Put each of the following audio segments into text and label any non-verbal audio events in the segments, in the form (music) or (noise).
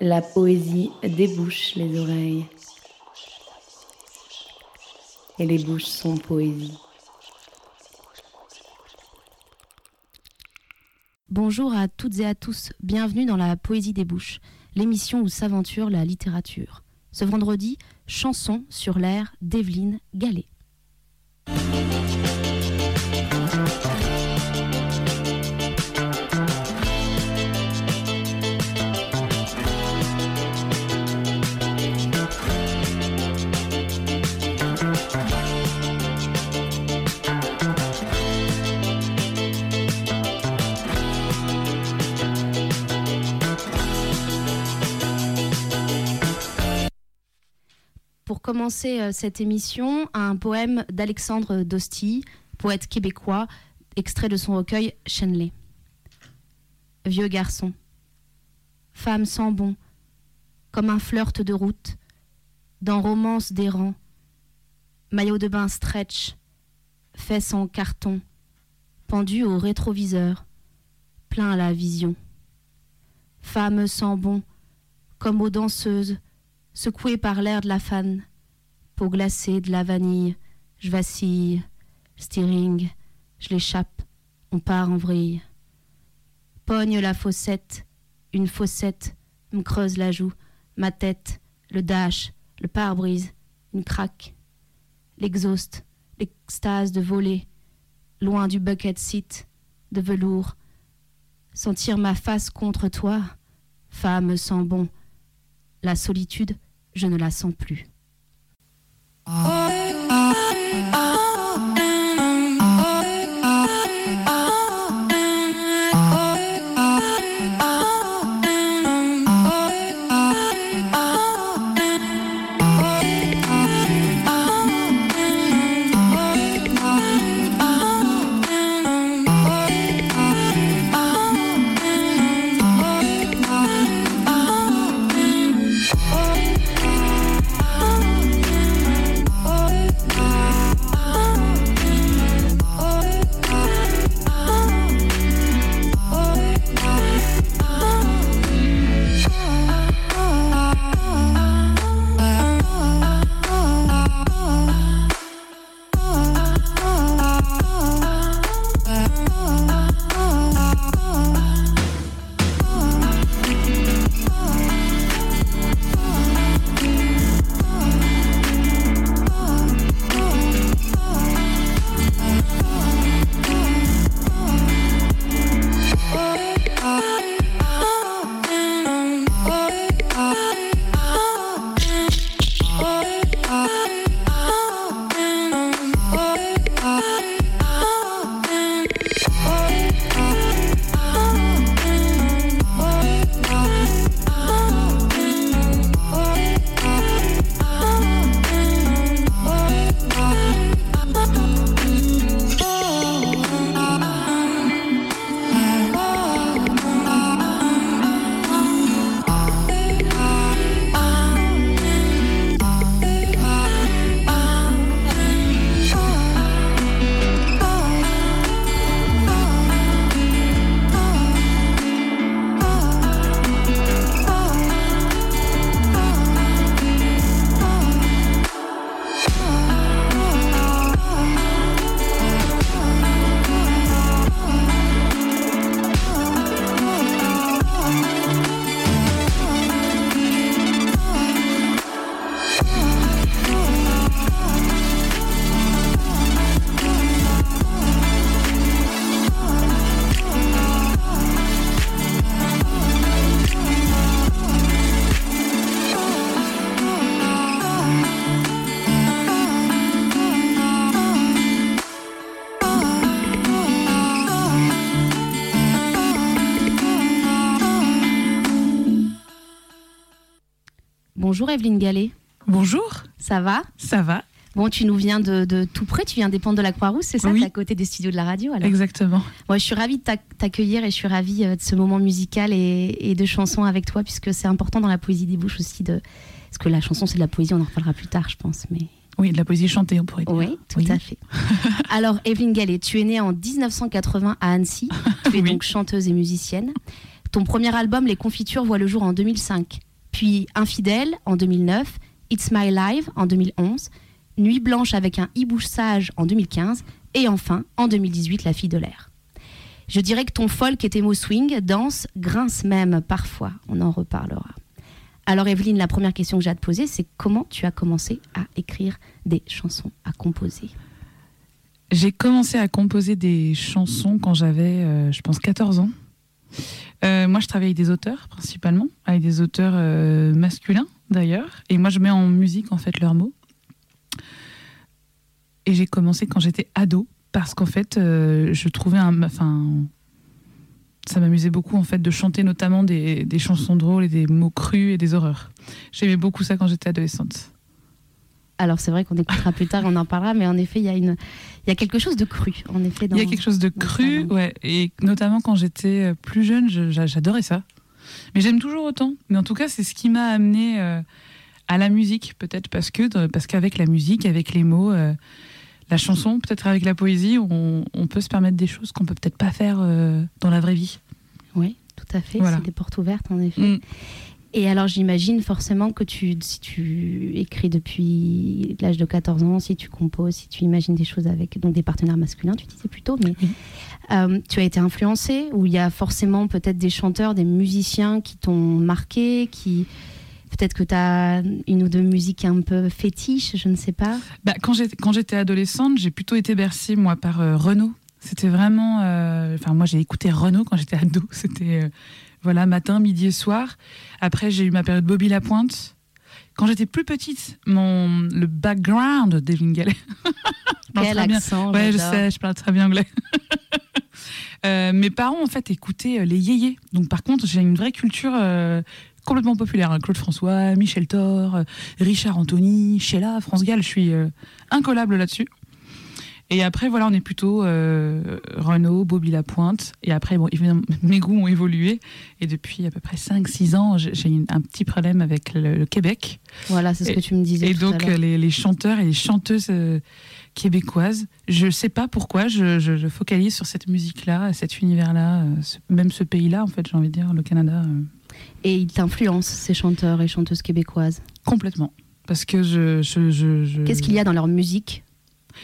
La poésie débouche les oreilles. Et les bouches sont poésie. Bonjour à toutes et à tous, bienvenue dans la Poésie des Bouches, l'émission où s'aventure la littérature. Ce vendredi, chanson sur l'air d'Evelyne Gallet. Commencer euh, cette émission, un poème d'Alexandre Dosti, poète québécois, extrait de son recueil Chenley. Vieux garçon, femme sans bon, comme un flirt de route, dans romance d'errant, maillot de bain stretch, fesses en carton, pendu au rétroviseur, plein à la vision. Femme sans bon, comme aux danseuses, secouée par l'air de la fan, peau glacée de la vanille, je vacille, steering, je l'échappe, on part en vrille. Pogne la fossette, une fossette me creuse la joue, ma tête, le dash, le pare-brise, une craque. L'exhaust, l'extase de voler, loin du bucket seat, de velours. Sentir ma face contre toi, femme sans bon. La solitude, je ne la sens plus. Oh. Bonjour Evelyne Gallet. Bonjour. Ça va? Ça va. Bon, tu nous viens de, de tout près, tu viens dépendre de la Croix-Rousse, c'est ça? Oui. À côté des studios de la radio alors? Exactement. Moi, je suis ravie de t'ac- t'accueillir et je suis ravie euh, de ce moment musical et, et de chansons avec toi, puisque c'est important dans la poésie des bouches aussi de. Parce que la chanson, c'est de la poésie, on en reparlera plus tard, je pense. Mais Oui, de la poésie chantée, on pourrait dire. Oui, tout à fait. (laughs) Alors, Evelyne Gallet, tu es née en 1980 à Annecy. Tu es donc chanteuse et musicienne. Ton premier album, Les Confitures, voit le jour en 2005. Puis Infidèle en 2009, It's My Life en 2011, Nuit Blanche avec un hibou sage en 2015 et enfin, en 2018, La Fille de l'air. Je dirais que ton folk est émo swing, danse, grince même parfois. On en reparlera. Alors Evelyne, la première question que j'ai à te poser, c'est comment tu as commencé à écrire des chansons, à composer? J'ai commencé à composer des chansons quand j'avais, euh, je pense, 14 ans. Euh, moi, je travaille avec des auteurs principalement, avec des auteurs euh, masculins d'ailleurs, et moi, je mets en musique en fait leurs mots. Et j'ai commencé quand j'étais ado, parce qu'en fait, je trouvais un, enfin, ça m'amusait beaucoup en fait de chanter notamment des, des, chansons drôles et des mots crus et des horreurs. J'aimais beaucoup ça quand j'étais adolescente. Alors c'est vrai qu'on écoutera plus tard, on en parlera, mais en effet il y a une, il y a quelque chose de cru en effet. il y a quelque chose de cru, ouais, et notamment quand j'étais euh, plus jeune, j'adorais ça. Mais j'aime toujours autant. Mais en tout cas c'est ce qui m'a amené euh, à la musique peut-être parce que parce qu'avec la musique, avec les mots. Euh, la chanson, peut-être avec la poésie, on, peut se permettre des choses qu'on peut peut-être pas faire euh, dans la vraie vie. Oui, tout à fait. C'est des portes ouvertes, en effet. Mm. Et alors, j'imagine forcément que tu, si tu écris depuis l'âge de 14 ans, si tu composes, si tu imagines des choses avec donc des partenaires masculins, tu disais plutôt, mais euh, tu as été influencé, ou il y a forcément peut-être des chanteurs, des musiciens qui t'ont marqué, qui, Peut-être que tu as une ou deux musiques un peu fétiches, je ne sais pas. Bah, quand j'étais adolescente, j'ai plutôt été bercée, moi, par euh, Renaud. C'était vraiment. Euh, enfin, moi, j'ai écouté Renaud quand j'étais ado. (laughs) C'était. Euh, voilà, matin, midi et soir. Après, j'ai eu ma période Bobby Lapointe. Quand j'étais plus petite, mon, le background d'Evelyne Gallet. (laughs) Quel accent Ouais, je sais, je parle très bien anglais. (laughs) mes parents, en fait, écoutaient les yéyés. Donc, par contre, j'ai une vraie culture complètement populaire. Hein. Claude François, Michel Thor, euh, Richard Anthony, Sheila, France Gall, je suis euh, incollable là-dessus. Et après, voilà, on est plutôt euh, Renault, Bobby Lapointe. Et après, bon, (laughs) mes goûts ont évolué. Et depuis à peu près 5-6 ans, j'ai un petit problème avec le, Québec. Voilà, c'est ce que tu me disais. Et donc, les, chanteurs et les chanteuses québécoises, je ne sais pas pourquoi, je, focalise sur cette musique-là, cet univers-là, même ce pays-là, en fait, j'ai envie de dire, le Canada. Et ils t'influencent, ces chanteurs et chanteuses québécoises? Complètement. Parce que je. je, Qu'est-ce qu'il y a dans leur musique?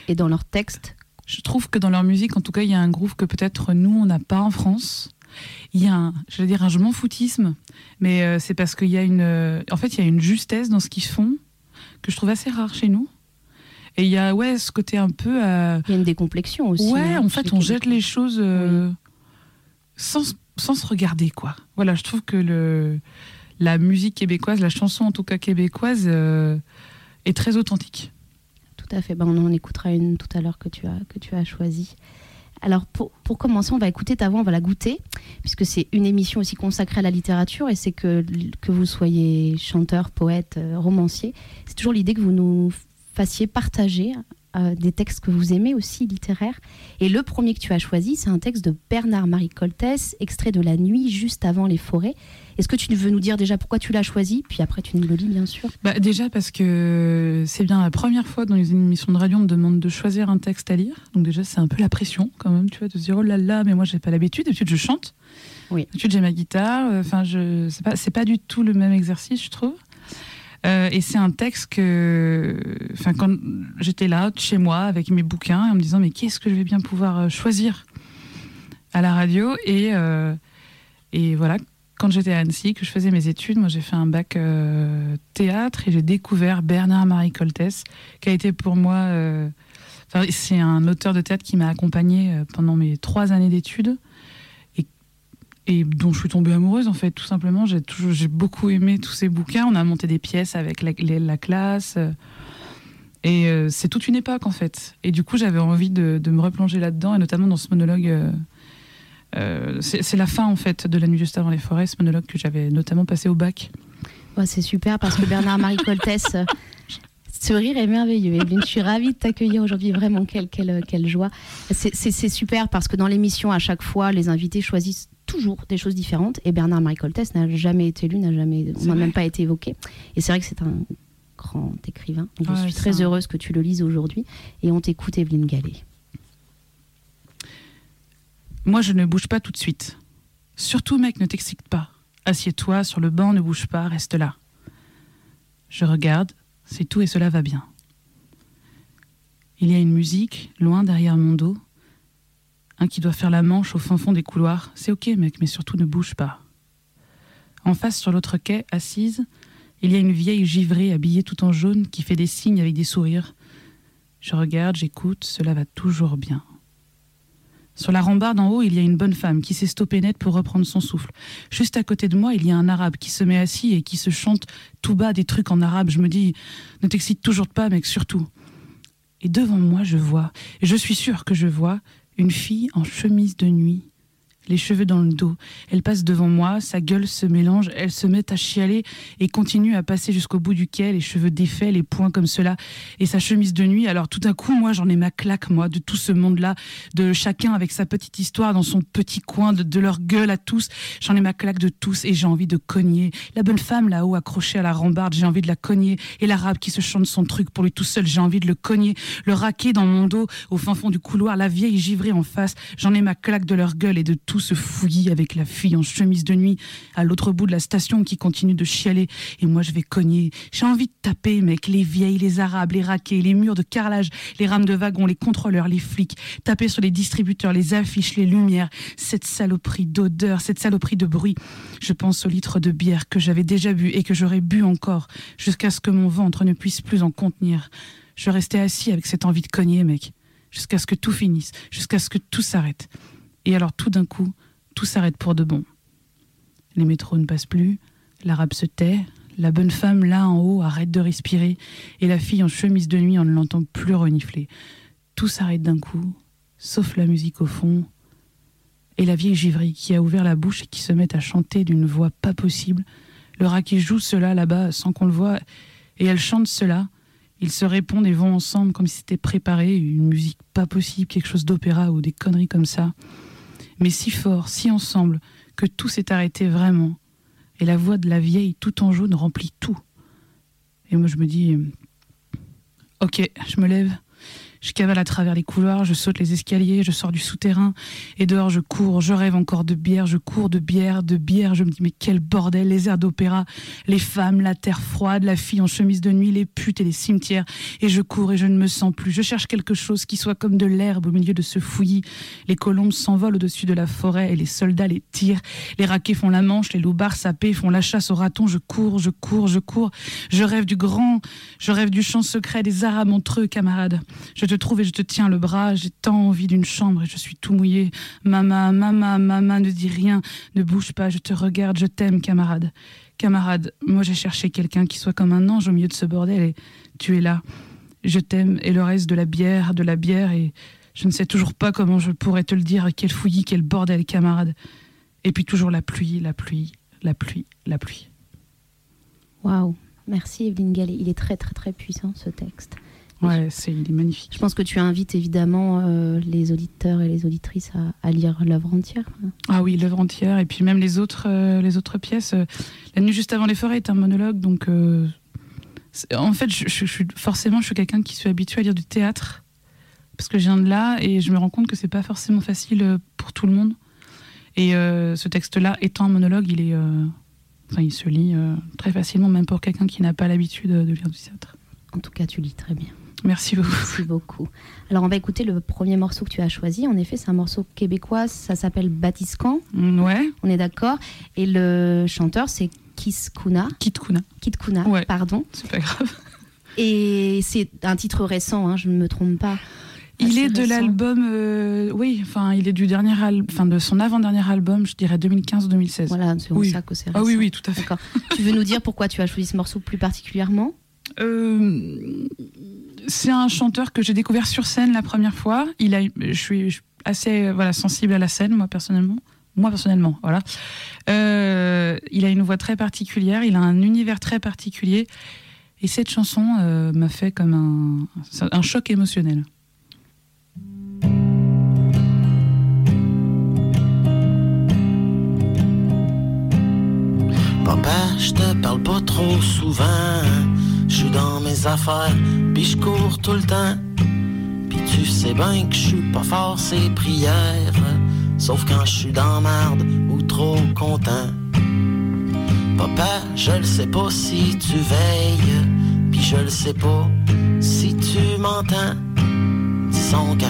Et dans leurs textes Je trouve que dans leur musique, en tout cas, il y a un groove que peut-être nous, on n'a pas en France. Il y a un, je dire, un je m'en foutisme, mais euh, c'est parce qu'il y a une. en fait, il y a une justesse dans ce qu'ils font que je trouve assez rare chez nous. Et il y a ouais, ce côté un peu. Euh, il y a une décomplexion aussi. Ouais, hein, en fait, on jette les choses euh, sans sans se regarder, quoi. Voilà, je trouve que le, la musique québécoise, la chanson en tout cas québécoise, euh, est très authentique. Tout à fait. Ben, on en écoutera une tout à l'heure que tu as que tu as choisie. Alors pour, pour, commencer, on va écouter ta voix, on va la goûter, puisque c'est une émission aussi consacrée à la littérature et c'est que, que vous soyez chanteur, poète, euh, romancier, c'est toujours l'idée que vous nous fassiez partager euh, des textes que vous aimez aussi littéraires. Et le premier que tu as choisi, c'est un texte de Bernard-Marie Coltès, extrait de La nuit juste avant les forêts. Est-ce que tu veux nous dire déjà pourquoi tu l'as choisi Puis après, tu nous le lis, bien sûr? Bah, déjà parce que c'est bien la première fois dans les émissions de radio, on me demande de choisir un texte à lire. Donc déjà, c'est un peu la pression quand même, tu vois, de se dire oh là là, mais moi, j'ai pas l'habitude. D'habitude, je chante. Oui. D'habitude, j'ai ma guitare. Enfin, je c'est pas, pas du tout le même exercice, je trouve. Euh, et c'est un texte que, enfin, quand j'étais là, chez moi, avec mes bouquins, en me disant, mais qu'est-ce que je vais bien pouvoir euh, choisir à la radio? Et, euh, et voilà, quand j'étais à Annecy, que je faisais mes études, moi j'ai fait un bac théâtre et j'ai découvert Bernard-Marie Coltès, qui a été pour moi. c'est un auteur de théâtre qui m'a accompagné pendant mes trois années d'études et dont je suis tombée amoureuse en fait tout simplement j'ai beaucoup aimé tous ces bouquins on a monté des pièces avec la, la classe euh, et euh, c'est toute une époque en fait et du coup j'avais envie de me replonger là-dedans et notamment dans ce monologue euh, c'est la fin en fait de la nuit juste avant les forêts ce monologue que j'avais notamment passé au bac c'est super parce que Bernard Marie Coltès ce rire est merveilleux. Evelyne, je suis ravie de t'accueillir aujourd'hui. Vraiment, quelle, quelle, quelle joie. C'est super parce que dans l'émission, à chaque fois, les invités choisissent toujours des choses différentes. Et Bernard-Marie Coltès n'a jamais été lu, n'a jamais, n'a même pas été évoqué. Et c'est vrai que c'est un grand écrivain. je suis très heureuse que tu le lises aujourd'hui. Et on t'écoute, Evelyne Gallet. Moi, je ne bouge pas tout de suite. Surtout, mec, ne t'excite pas. Assieds-toi sur le banc, ne bouge pas, reste là. Je regarde, c'est tout et cela va bien. Il y a une musique, loin derrière mon dos. Un qui doit faire la manche au fin fond des couloirs. C'est ok, mec, mais surtout ne bouge pas. En face, sur l'autre quai, assise, il y a une vieille givrée habillée tout en jaune qui fait des signes avec des sourires. Je regarde, j'écoute, cela va toujours bien. Sur la rambarde en haut, il y a une bonne femme qui s'est stoppée net pour reprendre son souffle. Juste à côté de moi, il y a un arabe qui se met assis et qui se chante tout bas des trucs en arabe. Je me dis, ne t'excite toujours pas, mec, surtout. Et devant moi, je vois, et je suis sûre que je vois, une fille en chemise de nuit les cheveux dans le dos. Elle passe devant moi, sa gueule se mélange, elle se met à chialer et continue à passer jusqu'au bout du quai, les cheveux défaits, les poings comme cela, et sa chemise de nuit. Alors tout à coup, moi, j'en ai ma claque, moi, de tout ce monde-là, de chacun avec sa petite histoire dans son petit coin, de, leur gueule à tous. J'en ai ma claque de tous et j'ai envie de cogner. La bonne femme là-haut accrochée à la rambarde, j'ai envie de la cogner. Et l'arabe qui se chante son truc pour lui tout seul, j'ai envie de le cogner. Le raquer dans mon dos, au fin fond du couloir, la vieille givrée en face, j'en ai ma claque de leur gueule et de tout ce fouillis avec la fille en chemise de nuit à l'autre bout de la station qui continue de chialer. Et moi, je vais cogner. J'ai envie de taper, mec, les vieilles, les arabes, les raquets, les murs de carrelage, les rames de wagon, les contrôleurs, les flics. Taper sur les distributeurs, les affiches, les lumières. Cette saloperie d'odeur, cette saloperie de bruit. Je pense au litre de bière que j'avais déjà bu et que j'aurais bu encore jusqu'à ce que mon ventre ne puisse plus en contenir. Je restais assis avec cette envie de cogner, mec jusqu'à ce que tout finisse, jusqu'à ce que tout s'arrête. Et alors tout d'un coup, tout s'arrête pour de bon. Les métros ne passent plus, l'arabe se tait, la bonne femme là en haut arrête de respirer, et la fille en chemise de nuit on ne l'entend plus renifler. Tout s'arrête d'un coup, sauf la musique au fond, et la vieille givrie qui a ouvert la bouche et qui se met à chanter d'une voix pas possible. Le rat joue cela là-bas sans qu'on le voie, et elle chante cela. Ils se répondent et vont ensemble comme si c'était préparé, une musique pas possible, quelque chose d'opéra ou des conneries comme ça mais si fort, si ensemble, que tout s'est arrêté vraiment. Et la voix de la vieille tout en jaune remplit tout. Et moi je me dis, euh, ok, je me lève, je cavale à travers les couloirs, je saute les escaliers, je sors du souterrain, et dehors je cours, je rêve encore de bière, je cours de bière, de bière, je me dis mais quel bordel, les airs d'opéra, les femmes, la terre froide, la fille en chemise de nuit, les putes et les cimetières, et je cours et je ne me sens plus, je cherche quelque chose qui soit comme de l'herbe au milieu de ce fouillis, les colombes s'envolent au-dessus de la forêt et les soldats les tirent, les raquets font la manche, les loupards sapés font la chasse aux ratons, je cours, je cours, je cours, je rêve du grand, je rêve du champ secret des arabes entre eux, camarades, te trouve et je te tiens le bras. J'ai tant envie d'une chambre et je suis tout mouillé. Maman, maman, maman, ne dis rien, ne bouge pas, je te regarde, je t'aime, camarade. Camarade, moi j'ai cherché quelqu'un qui soit comme un ange au milieu de ce bordel et tu es là. Je t'aime et le reste de la bière, de la bière et je ne sais toujours pas comment je pourrais te le dire. Quel fouillis, quel bordel, camarade. Et puis toujours la pluie, la pluie, la pluie, la pluie. Waouh, merci Evelyne Gallet. Il est très très très puissant ce texte. Ouais, c'est il est magnifique. Je pense que tu invites évidemment euh, les auditeurs et les auditrices à, lire l'œuvre entière. Ah oui, l'œuvre entière et puis même les autres euh, les autres pièces. Euh, la nuit juste avant les forêts est un monologue, donc en fait, je, suis forcément je suis quelqu'un qui suis habitué à lire du théâtre parce que je viens de là et je me rends compte que c'est pas forcément facile pour tout le monde. Et ce texte-là, étant un monologue, il est, enfin, il se lit très facilement, même pour quelqu'un qui n'a pas l'habitude de lire du théâtre. En tout cas, tu lis très bien. Merci beaucoup. Merci beaucoup. Alors, on va écouter le premier morceau que tu as choisi. En effet, c'est un morceau québécois. Ça s'appelle Batiscan. Mm, ouais. On est d'accord. Et le chanteur, c'est Kiss Kuna. Kit Kuna. Kit Kuna, pardon. C'est pas grave. Et c'est un titre récent, hein, je ne me trompe pas. Il est de l'album, euh, oui, enfin, il est du dernier enfin de son avant-dernier album, je dirais 2015-2016. Voilà, c'est oui. ça que c'est Ah oui, oui, tout à fait. tu veux nous dire pourquoi tu as choisi ce morceau plus particulièrement? Euh, c'est un chanteur que j'ai découvert sur scène la première fois. Il a, je suis assez voilà sensible à la scène, moi personnellement. Moi personnellement, voilà. Euh, il a une voix très particulière, il a un univers très particulier, et cette chanson euh, m'a fait comme un, un choc émotionnel. Papa, je te parle pas trop souvent Je suis dans mes affaires, puis je cours tout le temps. Puis tu sais bien que je suis pas fort ces prières. Sauf quand je suis dans merde ou trop content. Papa, je le sais pas si tu veilles, puis je le sais pas si tu m'entends. Disons qu'à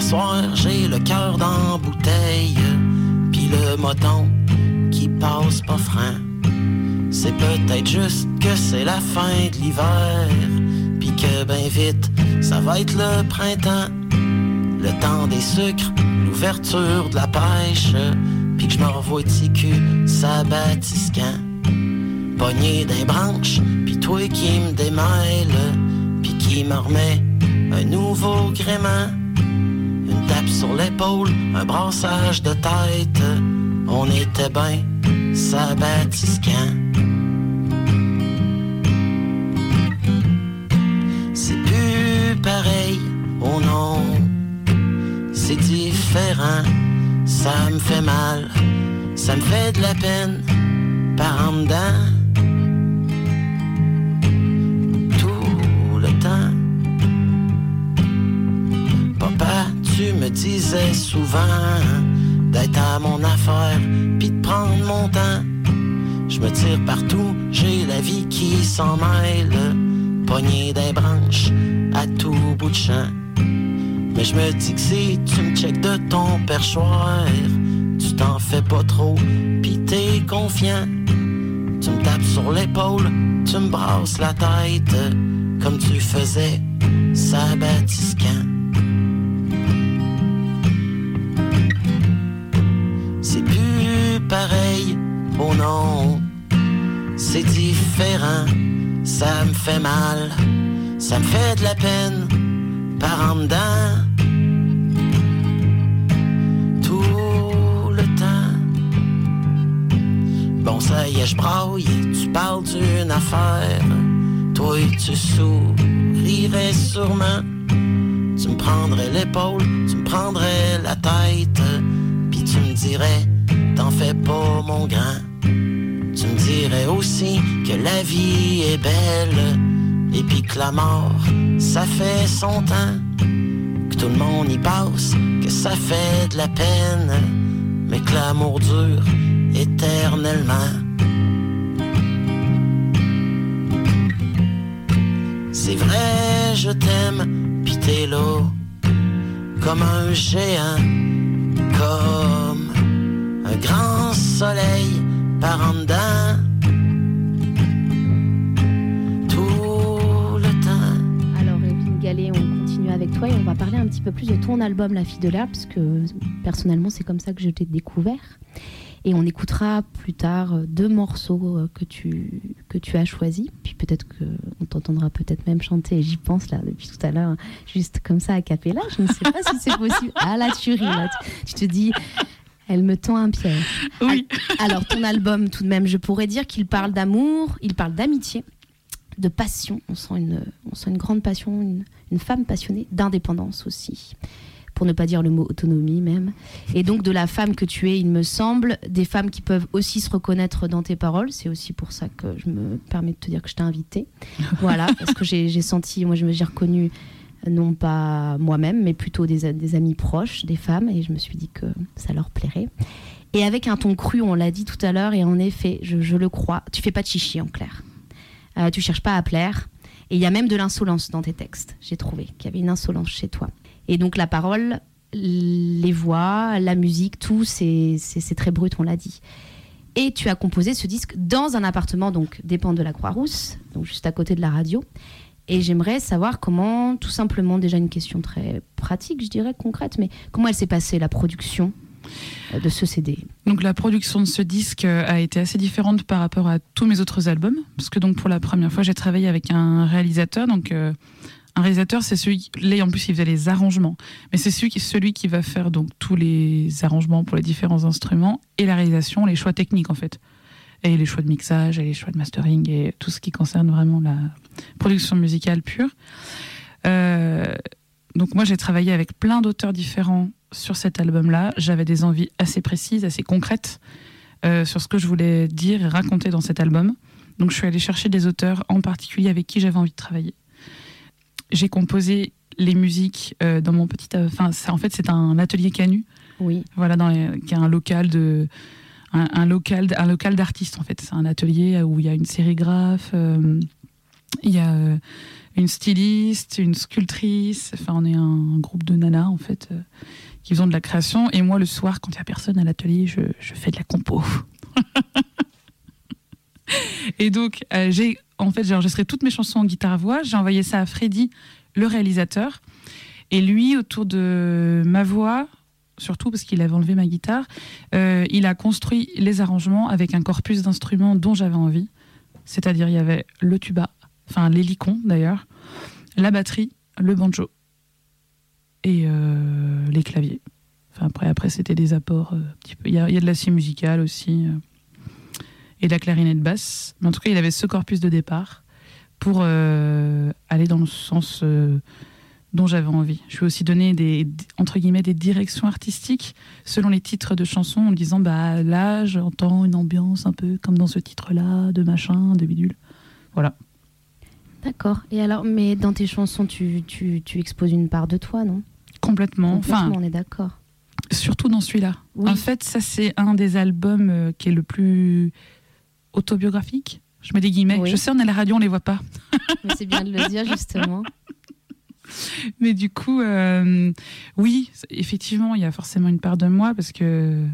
j'ai le cœur dans bouteille, puis le moton qui passe pas frein. C'est peut-être juste que c'est la fin de l'hiver, puis que ben vite, ça va être le printemps. Le temps des sucres, l'ouverture de la pêche, puis que je me revois de ça batisquant. Pogné des branches, puis toi qui me démêle, puis qui me remet un nouveau gréement. Une tape sur l'épaule, un brassage de tête, on était ben sabatisquant. C'est plus pareil, oh non, c'est différent, ça me fait mal, ça me fait de la peine, par en dedans. Tout le temps. Papa, tu me disais souvent d'être à mon affaire, puis de prendre mon temps. Je me tire partout, j'ai la vie qui s'en mêle, poignée des branches à tout bout de champ. Mais je me dis que si tu me checkes de ton perchoir, tu t'en fais pas trop, pis t'es confiant. Tu me tapes sur l'épaule, tu me brasses la tête, comme tu faisais. C'est oh non, c'est différent, ça me fait mal, ça me fait de la peine, par en dedans. Tout le temps. Bon, ça y est, je braille, tu parles d'une affaire. Toi, tu sourirais sûrement. Tu me prendrais l'épaule, tu me prendrais la tête. Puis tu me dirais, t'en fais pas, mon grand. Tu me dirais aussi que la vie est belle. Et puis que la mort, ça fait son temps. Que tout le monde y passe, que ça fait de la peine. Mais que l'amour dure éternellement. C'est vrai, je t'aime, pis t'es là, comme un géant, comme un grand soleil par en dedans. Tout le temps. Alors, Evelyne Gallet, on continue avec toi et on va parler un petit peu plus de ton album La fille de l'herbe, parce que personnellement, c'est comme ça que je t'ai découvert. Et on écoutera plus tard euh, deux morceaux euh, que tu, que tu as choisis. Puis peut-être qu'on t'entendra peut-être même chanter. J'y pense là depuis tout à l'heure, juste comme ça à capella. Je ne sais pas si c'est possible. Ah, la. Tu, tu te dis, elle me tend un piège. Oui. Alors, ton album, tout de même, je pourrais dire qu'il parle d'amour, il parle d'amitié, de passion. On sent une, on sent une grande passion, une, une femme passionnée, d'indépendance aussi pour ne pas dire le mot autonomie même. Et donc de la femme que tu es, il me semble, des femmes qui peuvent aussi se reconnaître dans tes paroles. C'est aussi pour ça que je me permets de te dire que je t'ai invité. Voilà, parce que j'ai senti, moi je me j'ai reconnu non pas moi-même, mais plutôt des, amis proches, des femmes, et je me suis dit que ça leur plairait. Et avec un ton cru, on l'a dit tout à l'heure, et en effet, je, le crois, tu fais pas de chichi en clair. Euh, tu cherches pas à plaire. Et il y a même de l'insolence dans tes textes. J'ai trouvé qu'il y avait une insolence chez toi. Et donc la parole, les voix, la musique, tout, c'est très brut, on l'a dit. Et tu as composé ce disque dans un appartement, donc dépend de la Croix-Rousse, donc juste à côté de la radio. Et j'aimerais savoir comment, tout simplement, déjà une question très pratique, je dirais, concrète, mais comment elle s'est passée, la production euh, de ce CD Donc la production de ce disque euh, a été assez différente par rapport à tous mes autres albums, parce que donc pour la première fois j'ai travaillé avec un réalisateur. Donc euh, un réalisateur c'est celui, là en plus il faisait les arrangements, mais c'est celui qui, celui qui va faire donc tous les arrangements pour les différents instruments et la réalisation, les choix techniques en fait, et les choix de mixage et les choix de mastering et tout ce qui concerne vraiment la production musicale pure. Euh, donc moi j'ai travaillé avec plein d'auteurs différents sur cet album-là. J'avais des envies assez précises, assez concrètes euh, sur ce que je voulais dire et raconter dans cet album. Donc je suis allée chercher des auteurs en particulier avec qui j'avais envie de travailler. J'ai composé les musiques euh, dans mon petit. Enfin, en fait, c'est un atelier Canu. Oui. Voilà, dans les, qui est un local de. Un, local, un local d'artistes en fait. C'est un atelier où il y a une sérigraphe, il y a euh, une styliste, une sculptrice. Enfin, on est un, groupe de nanas en fait qui font de la création. Et moi, le soir, quand il n'y a personne à l'atelier, je, fais de la compo. (laughs) et donc, j'ai en fait, j'ai enregistré toutes mes chansons en guitare-voix. J'ai envoyé ça à Freddy, le réalisateur. Et lui, autour de ma voix, surtout parce qu'il avait enlevé ma guitare, euh, il a construit les arrangements avec un corpus d'instruments dont j'avais envie. C'est-à-dire, il y avait le tuba, enfin l'hélicon d'ailleurs, la batterie, le banjo et euh, les claviers. Enfin, après, après c'était des apports. Euh. Il, y a, de l'acier musical aussi et de la clarinette basse. Mais en tout cas, il avait ce corpus de départ pour euh, aller dans le sens euh, dont j'avais envie. Je lui ai aussi donné des, entre guillemets, des directions artistiques selon les titres de chansons en disant bah là j'entends une ambiance un peu comme dans ce titre-là, de machin, de bidule. Voilà. D'accord. Et alors, mais dans tes chansons, tu, tu, tu exposes une part de toi, non? Complètement. enfin, on est d'accord. Surtout dans celui-là. En fait, ça c'est un des albums euh, qui est le plus autobiographique je mets des guillemets. Je sais, on est à la radio, on les voit pas. (laughs) Mais c'est bien de le dire, justement. (laughs) Mais du coup, euh, oui, effectivement, il y a forcément une part de moi parce que.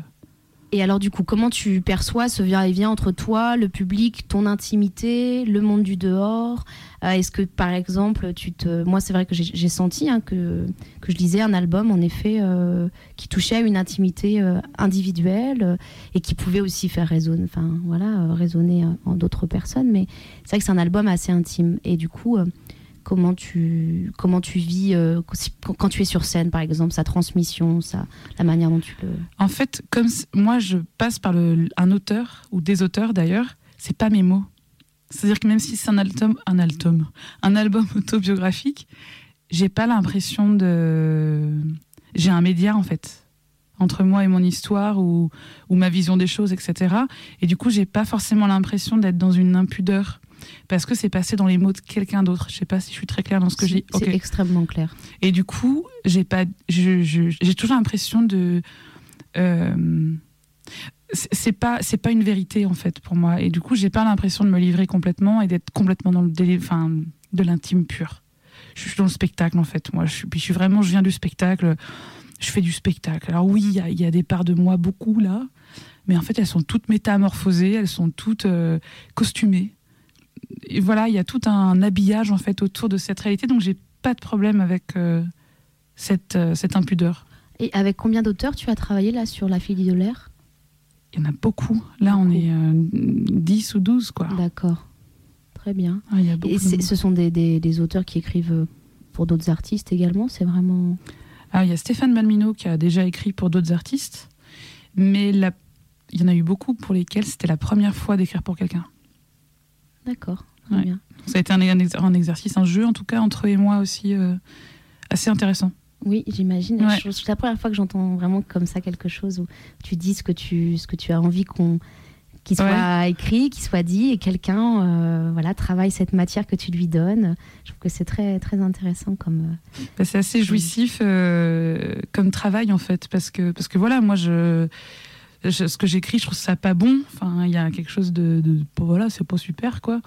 Et alors, du coup, comment tu perçois ce va-et-vient entre toi, le public, ton intimité, le monde du dehors? Euh, Est-ce que, par exemple, tu te. Moi, c'est vrai que j'ai senti hein, que, que je lisais un album, en effet, euh, qui touchait à une intimité individuelle et qui pouvait aussi faire résonner, résonner en d'autres personnes. Mais c'est vrai que c'est un album assez intime. Et du coup comment tu, comment tu vis euh, quand tu es sur scène, par exemple, sa transmission, sa, la manière dont tu le... En fait, comme moi, je passe par le, un auteur, ou des auteurs d'ailleurs, c'est pas mes mots. C'est-à-dire que même si c'est un album, un album, un (laughs) album autobiographique, j'ai pas l'impression de... J'ai un média, en fait entre moi et mon histoire ou, ou ma vision des choses, etc. Et du coup, j'ai pas forcément l'impression d'être dans une impudeur parce que c'est passé dans les mots de quelqu'un d'autre. Je sais pas si je suis très claire dans ce que j'ai. C'est extrêmement clair. Et du coup, j'ai pas, j'ai toujours l'impression de. Euh, c'est pas c'est pas une vérité en fait pour moi et du coup j'ai pas l'impression de me livrer complètement et d'être complètement dans le délai, enfin de l'intime pur je suis dans le spectacle en fait moi je suis puis je suis vraiment je viens du spectacle je fais du spectacle alors oui il y, a des parts de moi beaucoup là mais en fait elles sont toutes métamorphosées elles sont toutes euh, costumées et voilà, il y a tout un habillage en fait autour de cette réalité, donc j'ai pas de problème avec euh, cette, euh, cette impudeur. Et avec combien d'auteurs tu as travaillé là sur La fille l'air Il y en a beaucoup. Là, on est 10 euh, ou 12, quoi. D'accord. Très bien. Ah, et ce sont des, des, auteurs qui écrivent pour d'autres artistes également C'est vraiment. Ah, il y a Stéphane Malmino qui a déjà écrit pour d'autres artistes, mais il y en a eu beaucoup pour lesquels c'était la première fois d'écrire pour quelqu'un. D'accord. Bien. Ça a été un, un, exercice, un jeu en tout cas entre eux et moi aussi euh, assez intéressant. Oui, j'imagine. C'est la première fois que j'entends vraiment comme ça quelque chose où tu dis ce que tu, ce que tu as envie qu'on qu'il soit écrit, qu'il soit dit, et quelqu'un euh, voilà travaille cette matière que tu lui donnes. Je trouve que c'est très très intéressant comme. Euh, bah, c'est assez jouissif comme travail en fait, parce que parce que voilà, moi je ce que j'écris, je trouve ça pas bon. Enfin, il y a quelque chose de, voilà, c'est pas super quoi.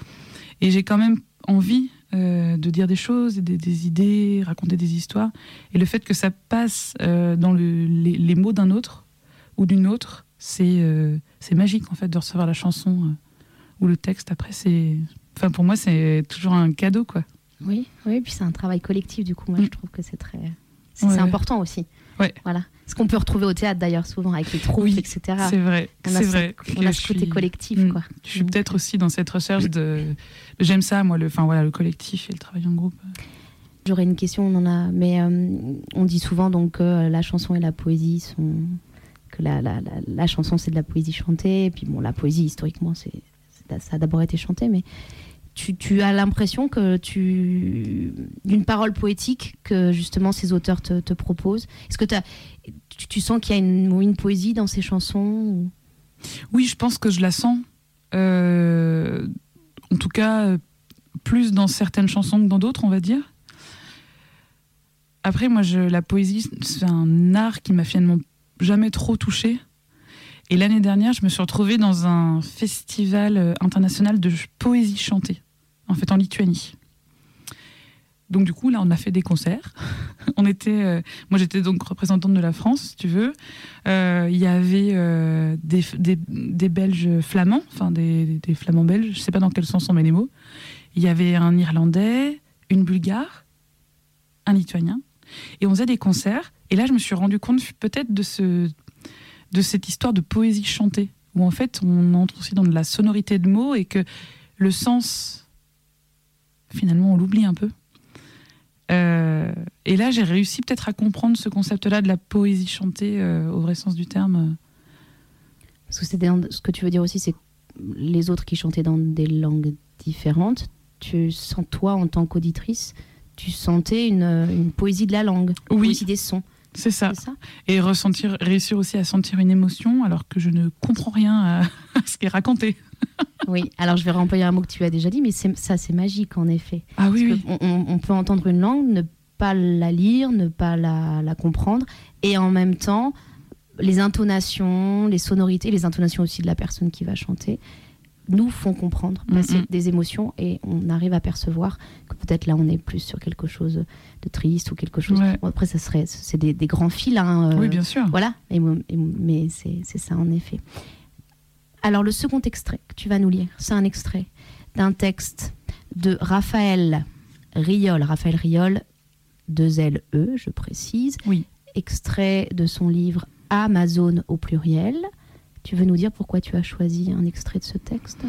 Et j'ai quand même envie euh, de dire des choses, des, des, idées, raconter des histoires. Et le fait que ça passe euh, dans le, les, mots d'un autre ou d'une autre, c'est euh, c'est magique en fait de recevoir la chanson ou le texte. Après, c'est, enfin pour moi, c'est toujours un cadeau quoi. Oui, oui. Puis c'est un travail collectif du coup. Moi, je mm. trouve que c'est très, c'est important aussi. Ouais. Voilà. Ce qu'on peut retrouver au théâtre d'ailleurs souvent avec les troupes, etc. C'est vrai. C'est vrai. On a ce côté collectif. Mm. Quoi. Je suis peut-être aussi dans cette recherche de. J'aime ça, moi, le, enfin, voilà, le collectif et le travail en groupe. J'aurais une question, on en a, mais euh, on dit souvent donc que euh, la chanson et la poésie sont que la, la, la, chanson c'est de la poésie chantée, et puis bon la poésie historiquement c'est ça a d'abord été chanté, mais tu, as l'impression que tu d'une parole poétique que justement ces auteurs te, proposent? Est-ce que tu, sens qu'il y a une, poésie dans ces chansons Oui, je pense que je la sens. Euh, En tout cas, euh, plus dans certaines chansons que dans d'autres, on va dire. Après, moi, la poésie, c'est un art qui m'a finalement jamais trop touchée. Et l'année dernière, je me suis retrouvée dans un festival euh, international de poésie chantée, en fait, en Lituanie. Donc du coup, là, on a fait des concerts. (laughs) on était, euh, moi, j'étais donc représentante de la France, si tu veux. Euh, Il y avait euh, des, des, des Belges flamands, enfin des, des flamands belges. Je sais pas dans quel sens on met les mots. Il y avait un Irlandais, une Bulgare, un Lituanien, et on faisait des concerts. Et là, je me suis rendu compte peut-être de ce, de cette histoire de poésie chantée, où en fait, on entre aussi dans de la sonorité de mots et que le sens, finalement, on l'oublie un peu. Euh, et là, j'ai réussi peut-être à comprendre ce concept-là de la poésie chantée euh, au vrai sens du terme. Parce que des- ce que tu veux dire aussi, c'est que les autres qui chantaient dans des langues différentes, tu sens toi en tant qu'auditrice, tu sentais une, une poésie de la langue, une Oui. poésie des sons, C'est ça? Et ressentir, réussir aussi à sentir une émotion alors que je ne comprends rien à, (laughs) à ce qui est raconté. (laughs) Oui. Alors je vais remplir un mot que tu as déjà dit, mais ça c'est magique en effet. Ah oui, oui. On, peut entendre une langue, ne pas la lire, ne pas la, la comprendre, et en même temps, les intonations, les sonorités, les intonations aussi de la personne qui va chanter, nous font comprendre, passer Mhm. des émotions, et on arrive à percevoir que peut-être là on est plus sur quelque chose de triste ou quelque chose. Ouais. Bon, après, ça serait, c'est des, des grands fils, hein, euh, Oui, bien sûr. voilà, et et mais c'est ça en effet. Alors le second extrait que tu vas nous lire, c'est un extrait d'un texte de Raphaël Riol, Raphaël Riol, deux L E, je précise. Oui. Extrait de son livre Amazon au pluriel. Tu veux nous dire pourquoi tu as choisi un extrait de ce texte?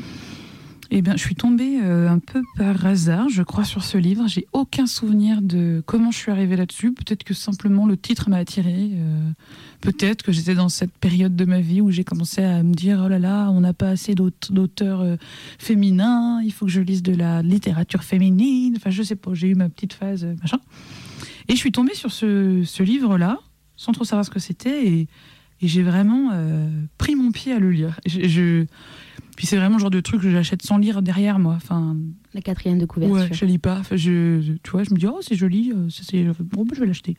Eh bien, je suis tombée euh, un peu par hasard, je crois, sur ce livre. J'ai aucun souvenir de comment je suis arrivée là-dessus. Peut-être que simplement le titre m'a attirée. euh, Peut-être que j'étais dans cette période de ma vie où j'ai commencé à me dire oh là là, on n'a pas assez d'aute- d'auteurs euh, féminins. Il faut que je lise de la littérature féminine. Enfin, je sais pas. J'ai eu ma petite phase machin. Et je suis tombée sur ce, livre-là, sans trop savoir ce que c'était, et, j'ai vraiment pris mon pied à le lire. Je, puis c'est vraiment le genre de truc que j'achète sans lire derrière moi. Enfin, La quatrième de couverture. ouais, je lis pas. Enfin, je, je- tu vois, je me dis oh c'est joli, euh, c'est, c'est- bon bah, je vais l'acheter.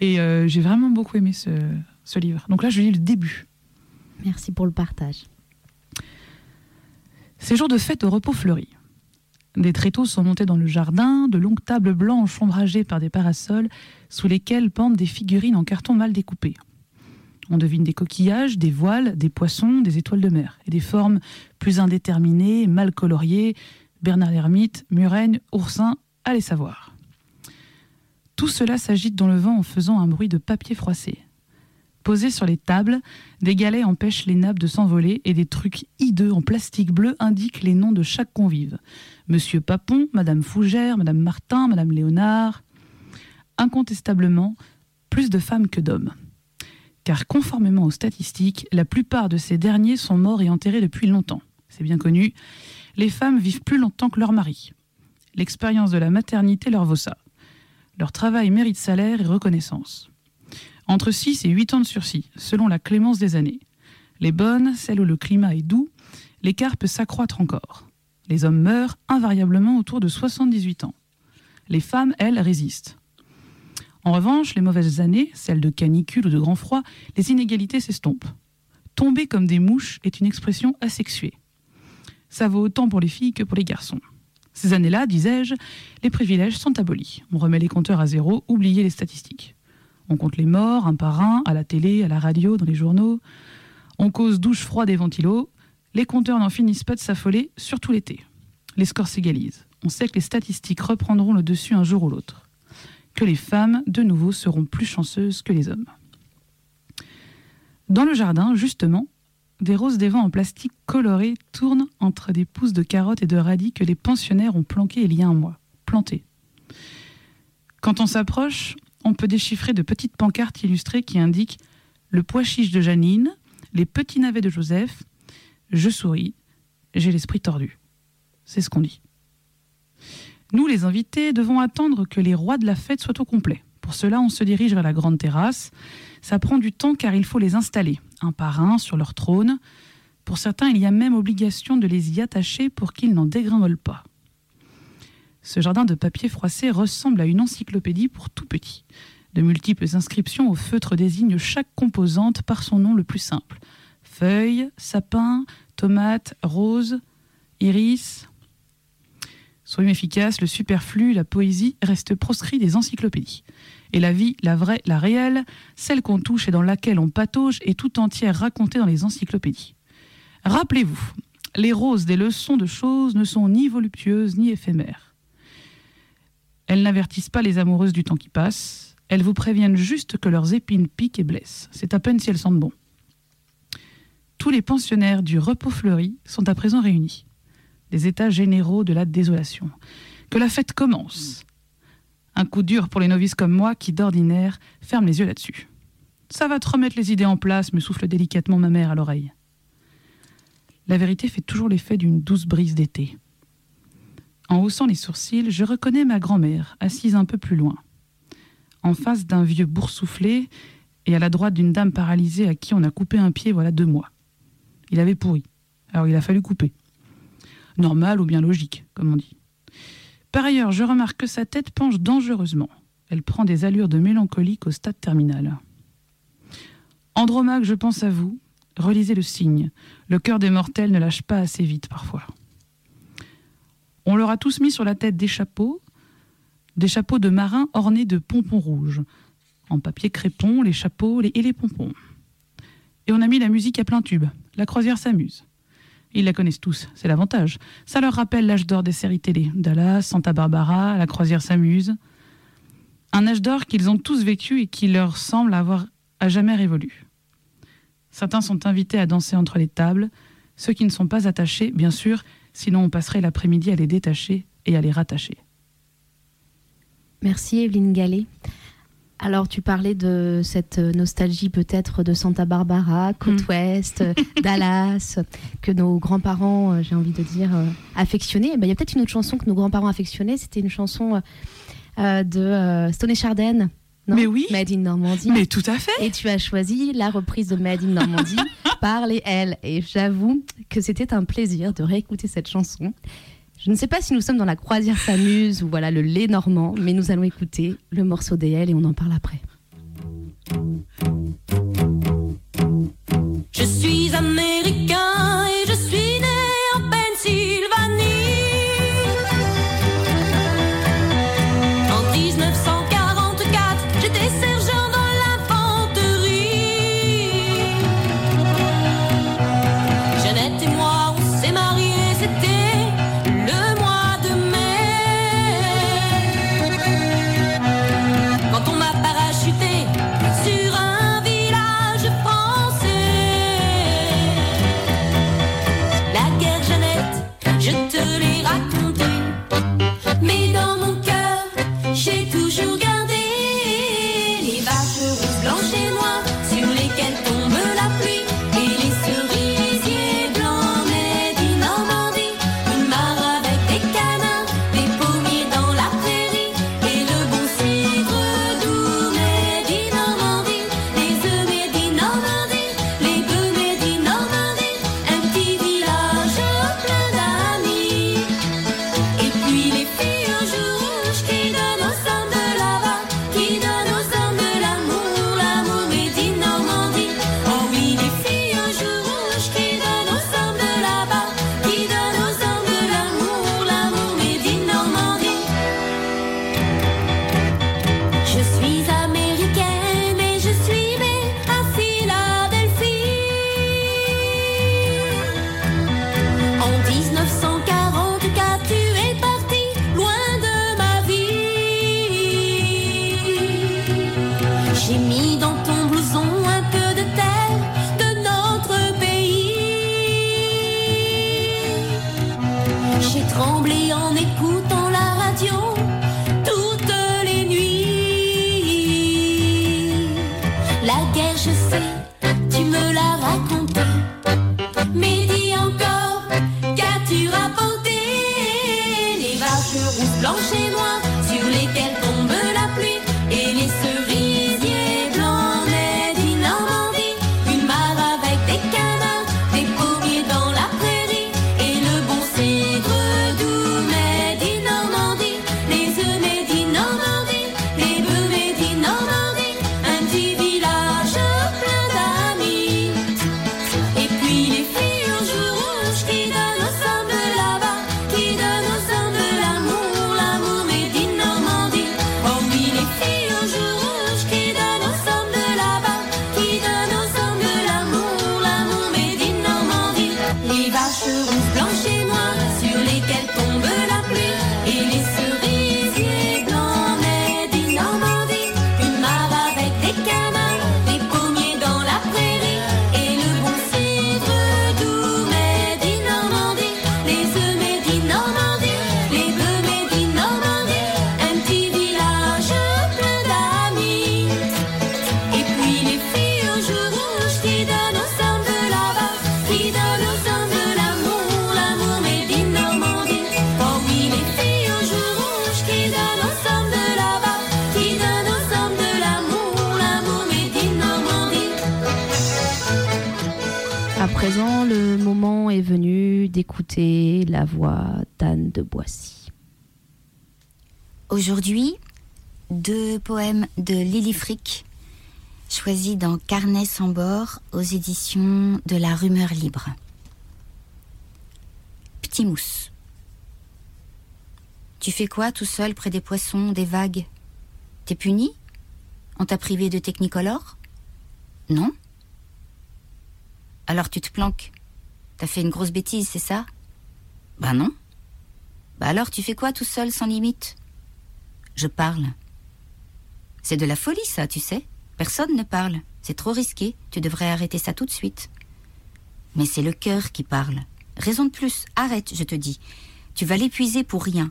Et euh, j'ai vraiment beaucoup aimé ce, ce livre. Donc là je lis le début. Merci pour le partage. Ces jours de fête au repos fleuri. Des tréteaux sont montés dans le jardin, de longues tables blanches ombragées par des parasols sous lesquels pendent des figurines en carton mal découpées. On devine des coquillages, des voiles, des poissons, des étoiles de mer et des formes plus indéterminées, mal coloriées, Bernard l'ermite, Murène, oursin, allez savoir. Tout cela s'agite dans le vent en faisant un bruit de papier froissé. Posés sur les tables, des galets empêchent les nappes de s'envoler et des trucs hideux en plastique bleu indiquent les noms de chaque convive. Monsieur Papon, Madame Fougère, Madame Martin, Madame Léonard. Incontestablement, plus de femmes que d'hommes. Car conformément aux statistiques, la plupart de ces derniers sont morts et enterrés depuis longtemps. C'est bien connu, les femmes vivent plus longtemps que leurs maris. L'expérience de la maternité leur vaut ça. Leur travail mérite salaire et reconnaissance. Entre 6 et 8 ans de sursis, selon la clémence des années. Les bonnes, celles où le climat est doux, l'écart peut s'accroître encore. Les hommes meurent invariablement autour de 78 ans. Les femmes, elles, résistent. En revanche, les mauvaises années, celles de canicule ou de grand froid, les inégalités s'estompent. Tomber comme des mouches est une expression asexuée. Ça vaut autant pour les filles que pour les garçons. Ces années-là, disais-je, les privilèges sont abolis. On remet les compteurs à zéro, oubliez les statistiques. On compte les morts, un par un, à la télé, à la radio, dans les journaux. On cause douche froide et ventilo. Les compteurs n'en finissent pas de s'affoler, surtout l'été. Les scores s'égalisent. On sait que les statistiques reprendront le dessus un jour ou l'autre. Que les femmes, de nouveau, seront plus chanceuses que les hommes. Dans le jardin, justement, des roses des vents en plastique coloré tournent entre des pousses de carottes et de radis que les pensionnaires ont planqués il y a un mois. Plantés. Quand on s'approche, on peut déchiffrer de petites pancartes illustrées qui indiquent le pois chiche de Janine, les petits navets de Joseph. Je souris, j'ai l'esprit tordu. C'est ce qu'on dit. Nous, les invités, devons attendre que les rois de la fête soient au complet. Pour cela, on se dirige vers la grande terrasse. Ça prend du temps car il faut les installer, un par un, sur leur trône. Pour certains, il y a même obligation de les y attacher pour qu'ils n'en dégringolent pas. Ce jardin de papier froissé ressemble à une encyclopédie pour tout petit. De multiples inscriptions au feutre désignent chaque composante par son nom le plus simple. Feuilles, sapin, tomate, rose, iris. Soyons efficaces, le superflu, la poésie restent proscrits des encyclopédies. Et la vie, la vraie, la réelle, celle qu'on touche et dans laquelle on patauge, est tout entière racontée dans les encyclopédies. Rappelez-vous, les roses des leçons de choses ne sont ni voluptueuses ni éphémères. Elles n'avertissent pas les amoureuses du temps qui passe, elles vous préviennent juste que leurs épines piquent et blessent. C'est à peine si elles sentent bon. Tous les pensionnaires du repos fleuri sont à présent réunis. Les états généraux de la désolation. Que la fête commence. Un coup dur pour les novices comme moi qui, d'ordinaire, ferment les yeux là-dessus. Ça va te remettre les idées en place, me souffle délicatement ma mère à l'oreille. La vérité fait toujours l'effet d'une douce brise d'été. En haussant les sourcils, je reconnais ma grand-mère, assise un peu plus loin. En face d'un vieux boursouflé et à la droite d'une dame paralysée à qui on a coupé un pied voilà deux mois. Il avait pourri. Alors il a fallu couper. Normal ou bien logique, comme on dit. Par ailleurs, je remarque que sa tête penche dangereusement. Elle prend des allures de mélancolique au stade terminal. Andromaque, je pense à vous. Relisez le signe. Le cœur des mortels ne lâche pas assez vite parfois. On leur a tous mis sur la tête des chapeaux, des chapeaux de marins ornés de pompons rouges. En papier crépon, les chapeaux et les pompons. Et on a mis la musique à plein tube. La croisière s'amuse. Ils la connaissent tous, c'est l'avantage. Ça leur rappelle l'âge d'or des séries télé. Dallas, Santa Barbara, La croisière s'amuse. Un âge d'or qu'ils ont tous vécu et qui leur semble avoir à jamais révolu. Certains sont invités à danser entre les tables, ceux qui ne sont pas attachés, bien sûr, sinon on passerait l'après-midi à les détacher et à les rattacher. Merci Evelyne Gallet. Alors, tu parlais de cette nostalgie peut-être de Santa Barbara, côte Mm. ouest, (laughs) Dallas, que nos grands-parents, euh, j'ai envie de dire, euh, affectionnaient. Eh ben, Il y a peut-être une autre chanson que nos grands-parents affectionnaient. C'était une chanson euh, euh, de euh, Stone et Chardin. Non? Mais oui. Made in Normandie. Mais tout à fait Et tu as choisi la reprise de Made in Normandie (laughs) par les L. Et j'avoue que c'était un plaisir de réécouter cette chanson. Je ne sais pas si nous sommes dans la croisière s'amuse ou voilà le lait normand, mais nous allons écouter le morceau des L et on en parle après. Présent, le moment est venu d'écouter la voix d'Anne de Boissy. Aujourd'hui, deux poèmes de Lily Frick, choisis dans Carnet sans bord aux éditions de la Rumeur Libre. Petit mousse. Tu fais quoi tout seul près des poissons, des vagues? T'es puni? On t'a privé de Technicolor? Non? Alors tu te planques T'as fait une grosse bêtise, c'est ça? Bah non. Bah alors tu fais quoi tout seul sans limite? Je parle. C'est de la folie, ça, tu sais. Personne ne parle. C'est trop risqué. Tu devrais arrêter ça tout de suite. Mais c'est le cœur qui parle. Raison de plus. Arrête, je te dis. Tu vas l'épuiser pour rien.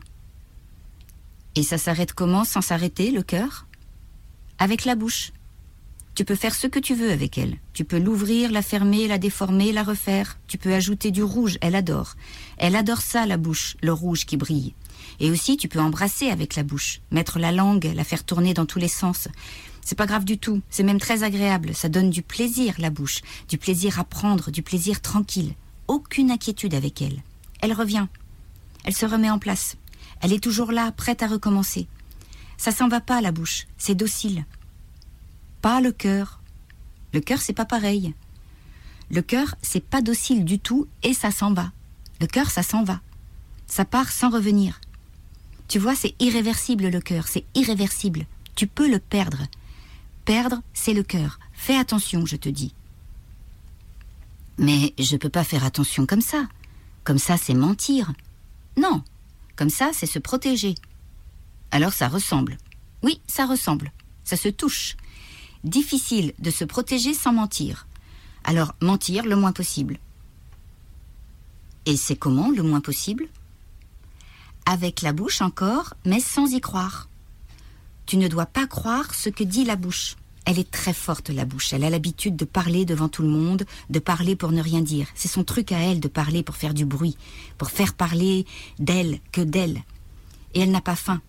Et ça s'arrête comment sans s'arrêter, le cœur? Avec la bouche. Tu peux faire ce que tu veux avec elle. Tu peux l'ouvrir, la fermer, la déformer, la refaire. Tu peux ajouter du rouge, elle adore. Elle adore ça, la bouche, le rouge qui brille. Et aussi, tu peux embrasser avec la bouche, mettre la langue, la faire tourner dans tous les sens. C'est pas grave du tout, c'est même très agréable, ça donne du plaisir, la bouche, du plaisir à prendre, du plaisir tranquille. Aucune inquiétude avec elle. Elle revient. Elle se remet en place. Elle est toujours là, prête à recommencer. Ça s'en va pas, la bouche, c'est docile. Pas le cœur. Le cœur, c'est pas pareil. Le cœur, c'est pas docile du tout et ça s'en va. Le cœur, ça s'en va. Ça part sans revenir. Tu vois, c'est irréversible le cœur, c'est irréversible. Tu peux le perdre. Perdre, c'est le cœur. Fais attention, je te dis. Mais je peux pas faire attention comme ça. Comme ça, c'est mentir. Non, comme ça, c'est se protéger. Alors ça ressemble. Oui, ça ressemble. Ça se touche. Difficile de se protéger sans mentir. Alors mentir le moins possible. Et c'est comment le moins possible? Avec la bouche encore, mais sans y croire. Tu ne dois pas croire ce que dit la bouche. Elle est très forte, la bouche. Elle a l'habitude de parler devant tout le monde, de parler pour ne rien dire. C'est son truc à elle de parler pour faire du bruit, pour faire parler d'elle que d'elle. Et elle n'a pas faim.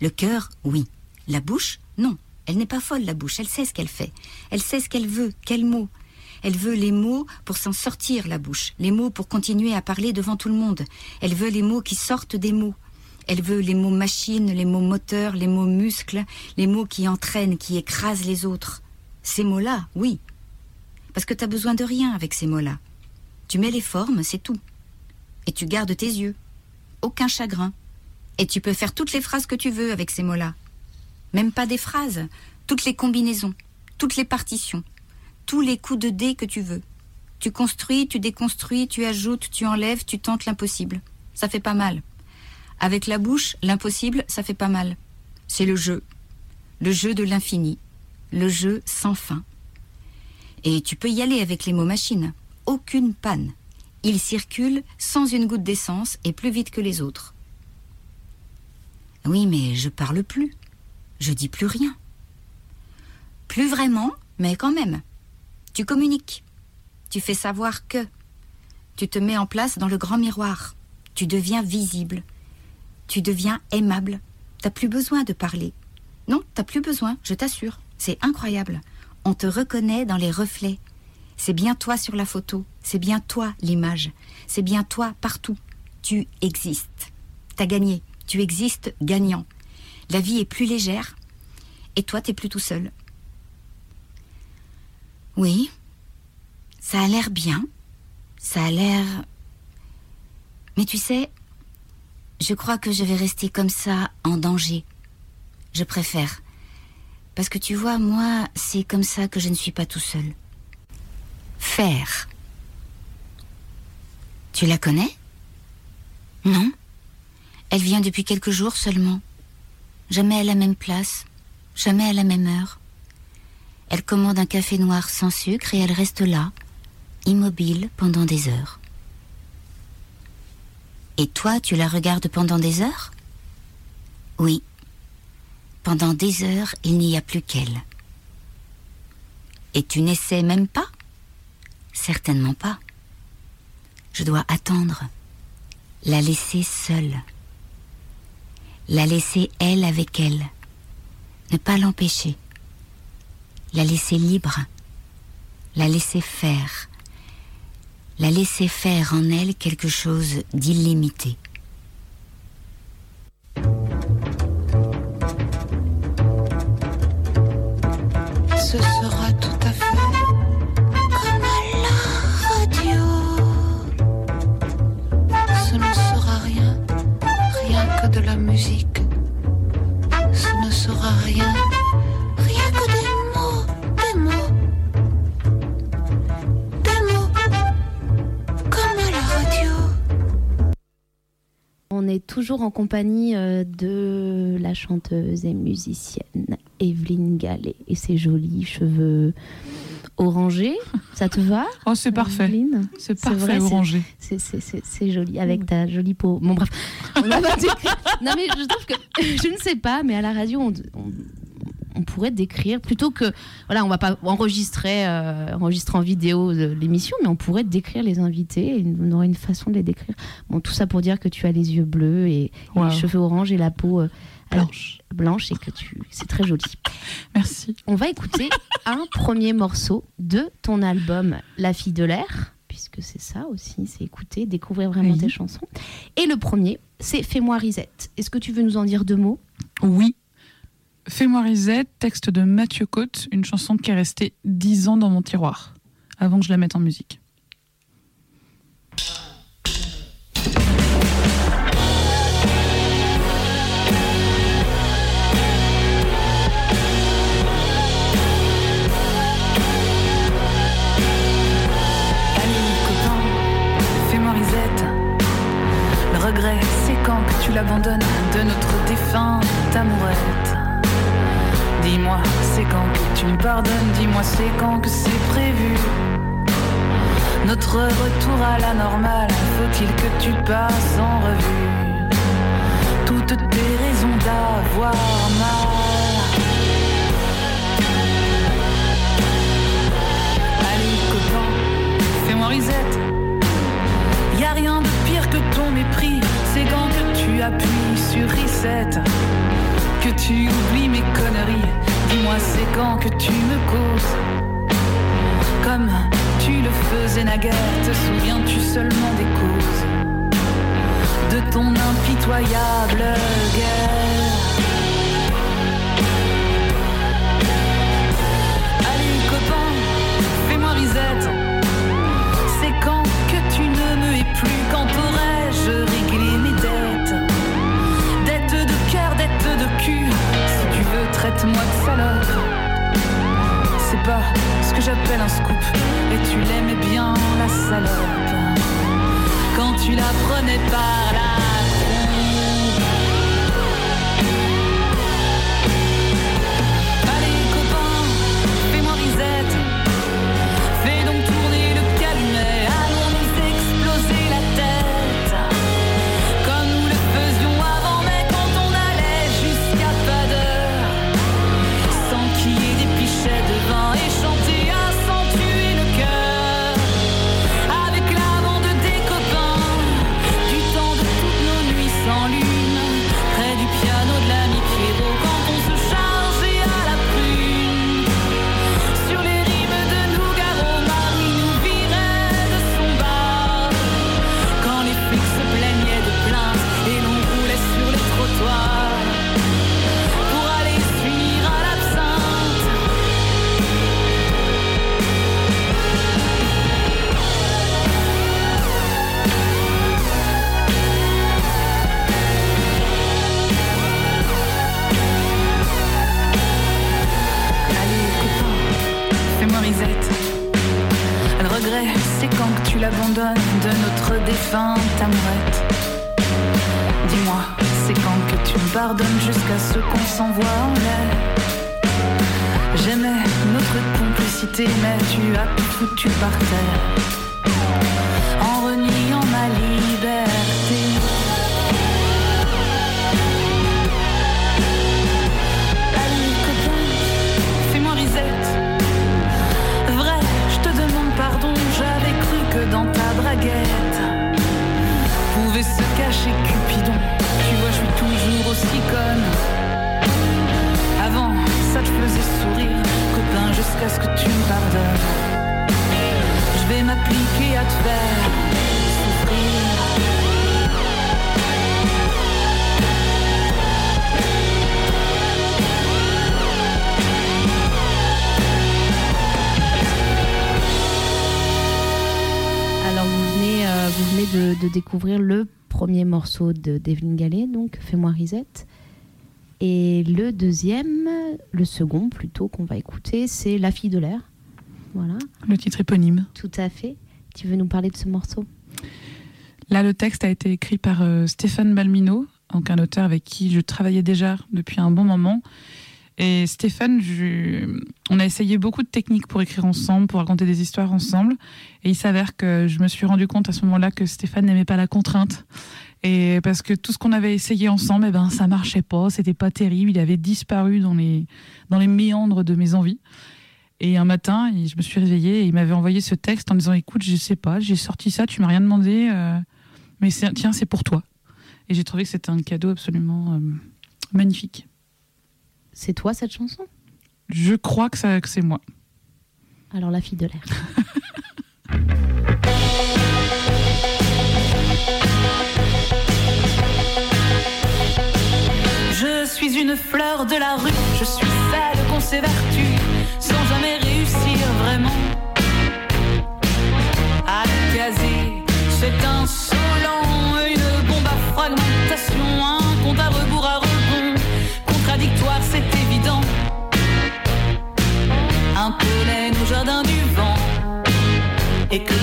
Le cœur, oui. La bouche, non. Elle n'est pas folle, la bouche. Elle sait ce qu'elle fait. Elle sait ce qu'elle veut, quels mots. Elle veut les mots pour s'en sortir, la bouche. Les mots pour continuer à parler devant tout le monde. Elle veut les mots qui sortent des mots. Elle veut les mots machines, les mots moteurs, les mots muscles, les mots qui entraînent, qui écrasent les autres. Ces mots-là, oui. Parce que t'as besoin de rien avec ces mots-là. Tu mets les formes, c'est tout. Et tu gardes tes yeux. Aucun chagrin. Et tu peux faire toutes les phrases que tu veux avec ces mots-là. Même pas des phrases, toutes les combinaisons, toutes les partitions, tous les coups de dés que tu veux. Tu construis, tu déconstruis, tu ajoutes, tu enlèves, tu tentes l'impossible. Ça fait pas mal. Avec la bouche, l'impossible, ça fait pas mal. C'est le jeu. Le jeu de l'infini. Le jeu sans fin. Et tu peux y aller avec les mots machines. Aucune panne. Ils circulent sans une goutte d'essence et plus vite que les autres. Oui, mais je parle plus. Je dis plus rien. Plus vraiment, mais quand même. Tu communiques. Tu fais savoir que. Tu te mets en place dans le grand miroir. Tu deviens visible. Tu deviens aimable. T'as plus besoin de parler. Non, t'as plus besoin, je t'assure. C'est incroyable. On te reconnaît dans les reflets. C'est bien toi sur la photo. C'est bien toi l'image. C'est bien toi partout. Tu existes. T'as gagné. Tu existes gagnant. La vie est plus légère. Et toi, t'es plus tout seul. Oui, ça a l'air bien. Ça a l'air... Mais tu sais, je crois que je vais rester comme ça, en danger. Je préfère. Parce que tu vois, moi, c'est comme ça que je ne suis pas tout seul. Faire. Tu la connais? Non? Elle vient depuis quelques jours seulement. Jamais à la même place, jamais à la même heure. Elle commande un café noir sans sucre et elle reste là, immobile pendant des heures. Et toi, tu la regardes pendant des heures? Oui. Pendant des heures, il n'y a plus qu'elle. Et tu n'essaies même pas? Certainement pas. Je dois attendre, la laisser seule, la laisser elle avec elle, ne pas l'empêcher, la laisser libre, la laisser faire, la laisser faire en elle quelque chose d'illimité. Toujours en compagnie euh, de la chanteuse et musicienne Evelyne Gallet et ses jolis cheveux orangés. Ça te va (laughs) Oh, c'est parfait. C'est parfait, c'est- orangé. C'est- joli, avec ta jolie peau. Bon, bref. (laughs) On. Non, mais je trouve que, (laughs) je ne sais pas, mais à la radio, on, on- on pourrait décrire, plutôt que, voilà, on va pas enregistrer, euh, enregistrer en vidéo de l'émission, mais on pourrait décrire les invités, et on aurait une façon de les décrire. Bon, tout ça pour dire que tu as les yeux bleus et, les cheveux orange et la peau euh, Blanche. blanche et que tu, c'est très joli. Merci. On va écouter (laughs) un premier morceau de ton album La fille de l'air, puisque c'est ça aussi, c'est écouter, découvrir vraiment Oui. tes chansons. Et le premier, c'est Fais-moi Risette. Est-ce que tu veux nous en dire deux mots? Oui. Fais-moi Risette, texte de Mathieu Côte, une chanson qui est restée dix ans dans mon tiroir, avant que je la mette en musique. Regret, c'est quand que tu l'abandonnes de notre défunte amourette. C'est quand que tu me pardonnes. Dis-moi, c'est quand que c'est prévu. Notre retour à la normale, faut-il que tu passes en revue toutes tes raisons d'avoir mal? Allez, copain, fais-moi risette. Y a rien de pire que ton mépris, c'est quand que tu appuies sur reset, que tu oublies mes conneries. Dis-moi, c'est quand que tu me causes, comme tu le faisais naguère. Te souviens-tu seulement des causes de ton impitoyable guerre? Traite-moi de salope. C'est pas ce que j'appelle un scoop, et tu l'aimais bien, la salope. Quand tu la prenais par la tu as tout foutu par terre. Découvrir le premier morceau de d'Evelyne Gallet, donc Fais-moi Risette. Et le deuxième, le second plutôt qu'on va écouter, c'est La fille de l'air. Voilà, Le titre éponyme. tout à fait. Tu veux nous parler de ce morceau? Là, le texte a été écrit par euh, Stéphane Balmino, donc un auteur avec qui je travaillais déjà depuis un bon moment. Et Stéphane, on a essayé beaucoup de techniques pour écrire ensemble, pour raconter des histoires ensemble. Et il s'avère que je me suis rendu compte à ce moment-là que Stéphane n'aimait pas la contrainte. Et parce que tout ce qu'on avait essayé ensemble, eh ben, ça marchait pas, c'était pas terrible. Il avait disparu dans les, méandres de mes envies. Et un matin, je me suis réveillée et il m'avait envoyé ce texte en disant Écoute, je sais pas, j'ai sorti ça, tu m'as rien demandé, euh, mais tiens, c'est pour toi. Et j'ai trouvé que c'était un cadeau absolument euh, magnifique. C'est toi cette chanson? Je crois que, ça- que c'est moi. Alors La fille de l'air. (laughs) Je suis une fleur de la rue, je suis celle qu'on s'évertue sans jamais réussir vraiment à caser. C'est insolent, une bombe à fragmentation, un compte à contradictoire, c'est évident. Un pollen au jardin du vent, et que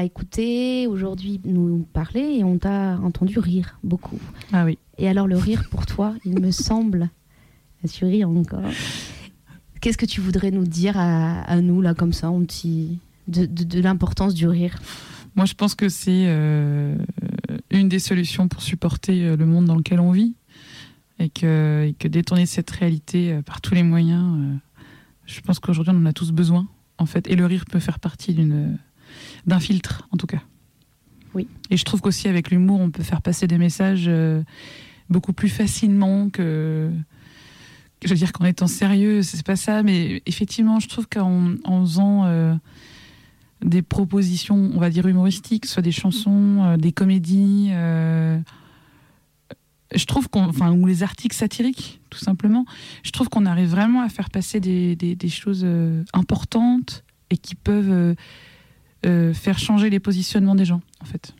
t'a écouté aujourd'hui nous parler et on t'a entendu rire beaucoup. Ah oui. Et alors le rire pour toi, il me semble, (laughs) tu ris encore? Qu'est-ce que tu voudrais nous dire à, à nous là comme ça, un petit, de, de- de l'importance du rire? Moi, je pense que c'est euh, une des solutions pour supporter euh, le monde dans lequel on vit. Et que, et que détourner cette réalité euh, par tous les moyens, euh, je pense qu'aujourd'hui, on en a tous besoin, en fait. Et le rire peut faire partie d'une d'un filtre, en tout cas. Oui. Et je trouve qu'aussi, avec l'humour, on peut faire passer des messages euh, beaucoup plus facilement que. Je veux dire qu'en étant sérieux, c'est pas ça, mais effectivement, je trouve qu'en en faisant euh, des propositions, on va dire humoristiques, soit des chansons, euh, des comédies, je trouve qu'on, enfin, ou les articles satiriques, tout simplement, je trouve qu'on arrive vraiment à faire passer des, des- des choses importantes et qui peuvent euh, faire changer les positionnements des gens, en fait.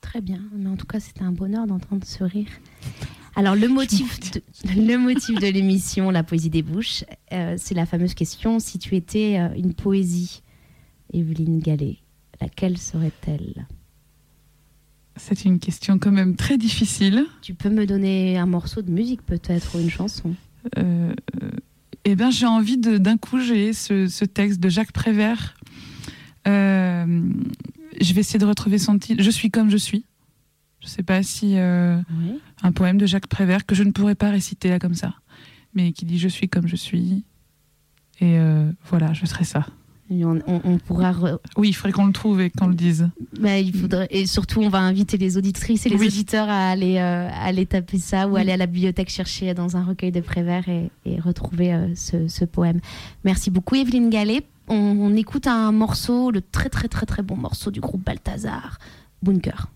Très bien, mais en tout cas, c'était un bonheur d'entendre ce rire. Alors, le motif de, (laughs) le motif de l'émission La poésie des bouches, euh, c'est la fameuse question si tu étais euh, une poésie, Evelyne Gallet, laquelle serait-elle? C'est une question quand même très difficile. Tu peux me donner un morceau de musique, peut-être, ou une chanson? Eh bien, j'ai envie de d'un coup, j'ai ce, ce texte de Jacques Prévert. Euh, je vais essayer de retrouver son titre. Je suis comme je suis. Je sais pas si euh, Oui. un poème de Jacques Prévert que je ne pourrais pas réciter là comme ça, mais qui dit je suis comme je suis. Et euh, voilà, je serai ça. Et on, on- on pourra. re- Oui, il faudrait qu'on le trouve et qu'on le dise. bah, il faudrait... Et surtout, on va inviter les auditrices et les Oui. auditeurs à aller, euh, à aller taper ça ou Oui. aller à la bibliothèque chercher dans un recueil de Prévert et, et retrouver euh, ce, ce poème. Merci beaucoup, Evelyne Gallet. On, écoute un morceau, le très très très très bon morceau du groupe Balthazar, Bunker.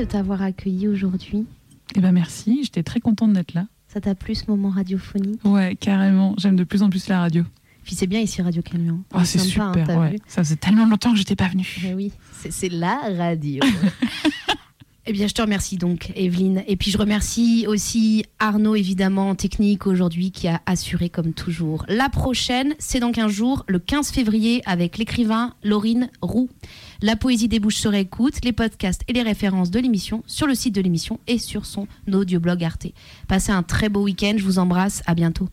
De t'avoir accueilli aujourd'hui. Eh ben merci, j'étais très contente d'être là. Ça t'a plu ce moment radiophonique? Ouais, carrément. J'aime de plus en plus la radio. Puis c'est bien ici Radio Camion. Oh, c'est hein, super. ouais. Ça faisait tellement longtemps que j'étais pas venue. Eh oui, c'est- la radio. (laughs) Eh bien, je te remercie donc, Evelyne. Et puis, je remercie aussi Arnaud, évidemment, en technique aujourd'hui, qui a assuré comme toujours. La prochaine, c'est dans 15 jours, le 15 février, avec l'écrivain Laurine Roux. La poésie des bouches se réécoute, les podcasts et les références de l'émission sur le site de l'émission et sur son audioblog Arte. Passez un très beau week-end, je vous embrasse, à bientôt.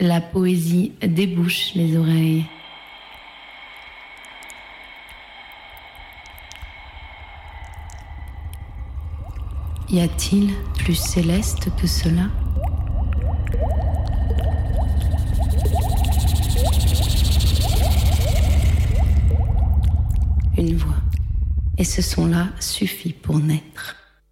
La poésie débouche les oreilles. Y a-t-il plus céleste que cela Une voix. Et ce son-là suffit pour naître.